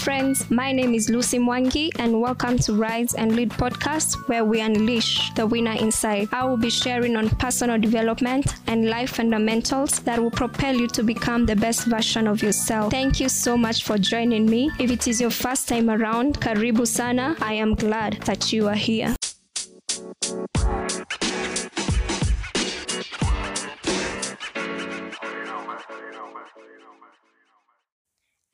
friends. My name is Lucy Mwangi, and welcome to Rise and Lead podcast, where we unleash the winner inside. I will be sharing on personal development and life fundamentals that will propel you to become the best version of yourself. Thank you so much for joining me. If it is your first time around, Karibu Sana. I am glad that you are here.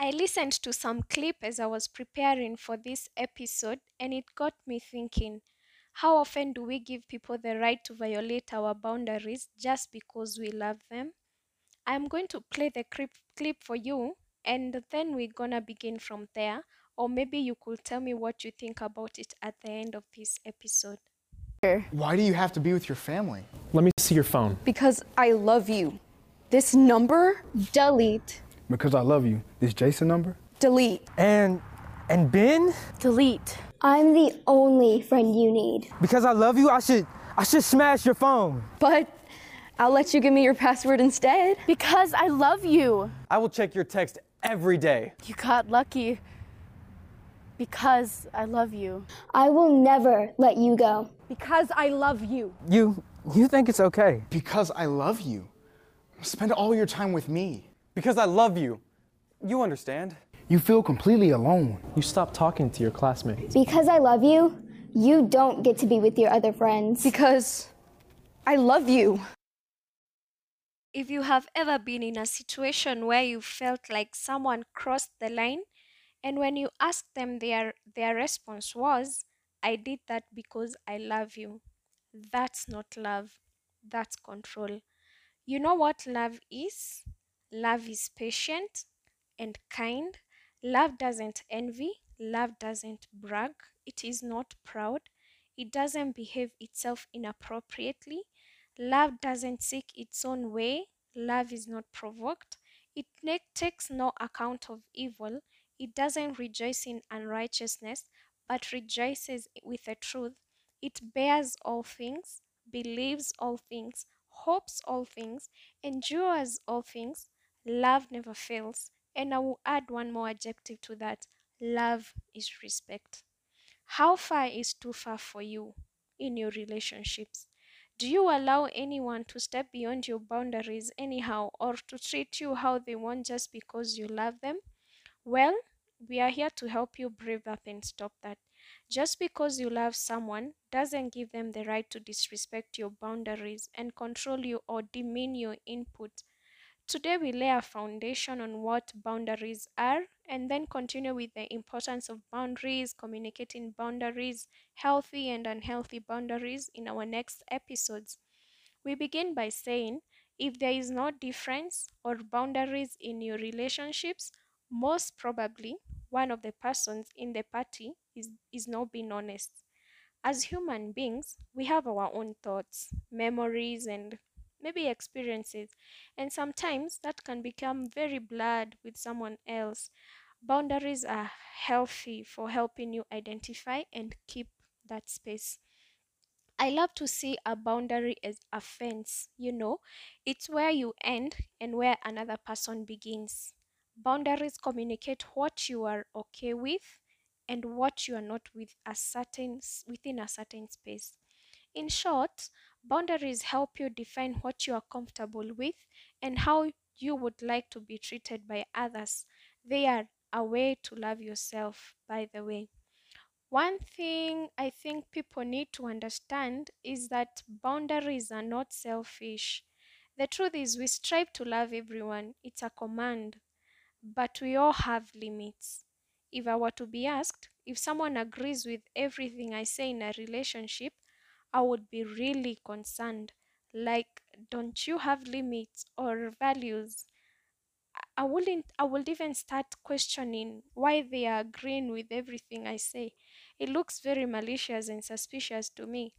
I listened to some clip as I was preparing for this episode and it got me thinking how often do we give people the right to violate our boundaries just because we love them? I'm going to play the clip, clip for you and then we're gonna begin from there or maybe you could tell me what you think about it at the end of this episode. Why do you have to be with your family? Let me see your phone. Because I love you. This number? Delete. Because I love you. This Jason number? Delete. And and Ben, Delete. I'm the only friend you need. because I love you, I should I should smash your phone. But I'll let you give me your password instead. Because I love you. I will check your text every day. You got lucky. Because I love you. I will never let you go. Because I love you. You you think it's okay? Because I love you. Spend all your time with me. Because I love you. You understand? You feel completely alone. You stop talking to your classmates. Because I love you, you don't get to be with your other friends. Because I love you. If you have ever been in a situation where you felt like someone crossed the line, and when you asked them, their, their response was, I did that because I love you. That's not love, that's control. You know what love is? Love is patient and kind. Love doesn't envy. Love doesn't brag. It is not proud. It doesn't behave itself inappropriately. Love doesn't seek its own way. Love is not provoked. It takes no account of evil. It doesn't rejoice in unrighteousness, but rejoices with the truth. It bears all things, believes all things, hopes all things, endures all things. Love never fails. And I will add one more adjective to that love is respect. How far is too far for you in your relationships? Do you allow anyone to step beyond your boundaries anyhow or to treat you how they want just because you love them? Well, we are here to help you brave up and stop that. Just because you love someone doesn't give them the right to disrespect your boundaries and control you or demean your input. Today, we lay a foundation on what boundaries are and then continue with the importance of boundaries, communicating boundaries, healthy and unhealthy boundaries in our next episodes. We begin by saying if there is no difference or boundaries in your relationships, most probably one of the persons in the party is, is not being honest. As human beings, we have our own thoughts, memories, and maybe experiences, and sometimes that can become very blurred with someone else. Boundaries are healthy for helping you identify and keep that space. I love to see a boundary as a fence. You know, it's where you end and where another person begins. Boundaries communicate what you are okay with and what you are not with a certain within a certain space. In short, boundaries help you define what you are comfortable with and how you would like to be treated by others. They are a way to love yourself, by the way. One thing I think people need to understand is that boundaries are not selfish. The truth is, we strive to love everyone, it's a command, but we all have limits. If I were to be asked if someone agrees with everything I say in a relationship, I would be really concerned. Like, don't you have limits or values? I wouldn't I would even start questioning why they are agreeing with everything I say. It looks very malicious and suspicious to me.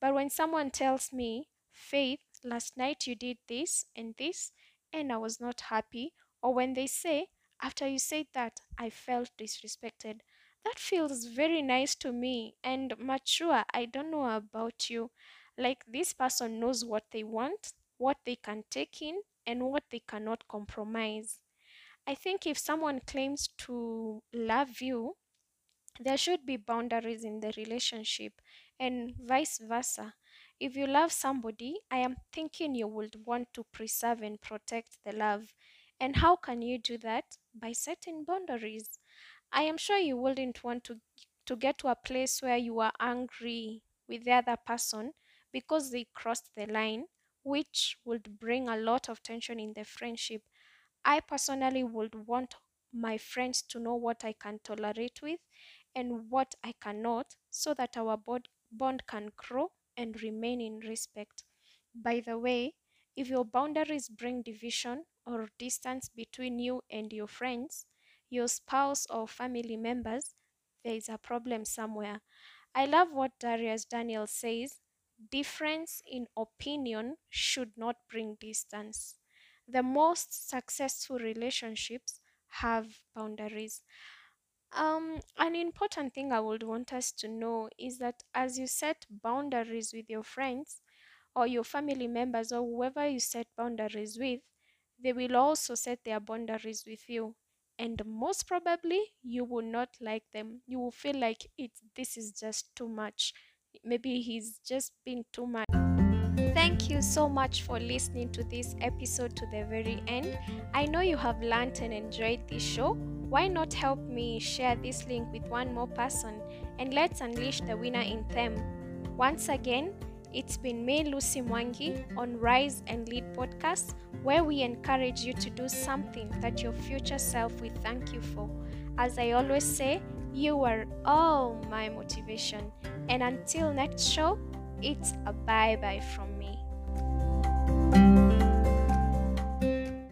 But when someone tells me, Faith, last night you did this and this, and I was not happy, or when they say, after you said that, I felt disrespected, that feels very nice to me and mature. I don't know about you. Like this person knows what they want, what they can take in, and what they cannot compromise. I think if someone claims to love you, there should be boundaries in the relationship and vice versa. If you love somebody, I am thinking you would want to preserve and protect the love. And how can you do that? By setting boundaries. I am sure you wouldn't want to to get to a place where you are angry with the other person because they crossed the line, which would bring a lot of tension in the friendship. I personally would want my friends to know what I can tolerate with and what I cannot so that our bond can grow and remain in respect. By the way, if your boundaries bring division or distance between you and your friends, your spouse, or family members, there is a problem somewhere. I love what Darius Daniel says difference in opinion should not bring distance. The most successful relationships have boundaries. Um, an important thing I would want us to know is that as you set boundaries with your friends or your family members or whoever you set boundaries with, they will also set their boundaries with you. And most probably, you will not like them. You will feel like it. This is just too much. Maybe he's just being too much. Thank you so much for listening to this episode to the very end. I know you have learned and enjoyed this show. Why not help me share this link with one more person and let's unleash the winner in them? Once again, it's been me, Lucy Mwangi, on Rise and Lead podcast, where we encourage you to do something that your future self will thank you for. As I always say, you are all my motivation. And until next show, it's a bye bye from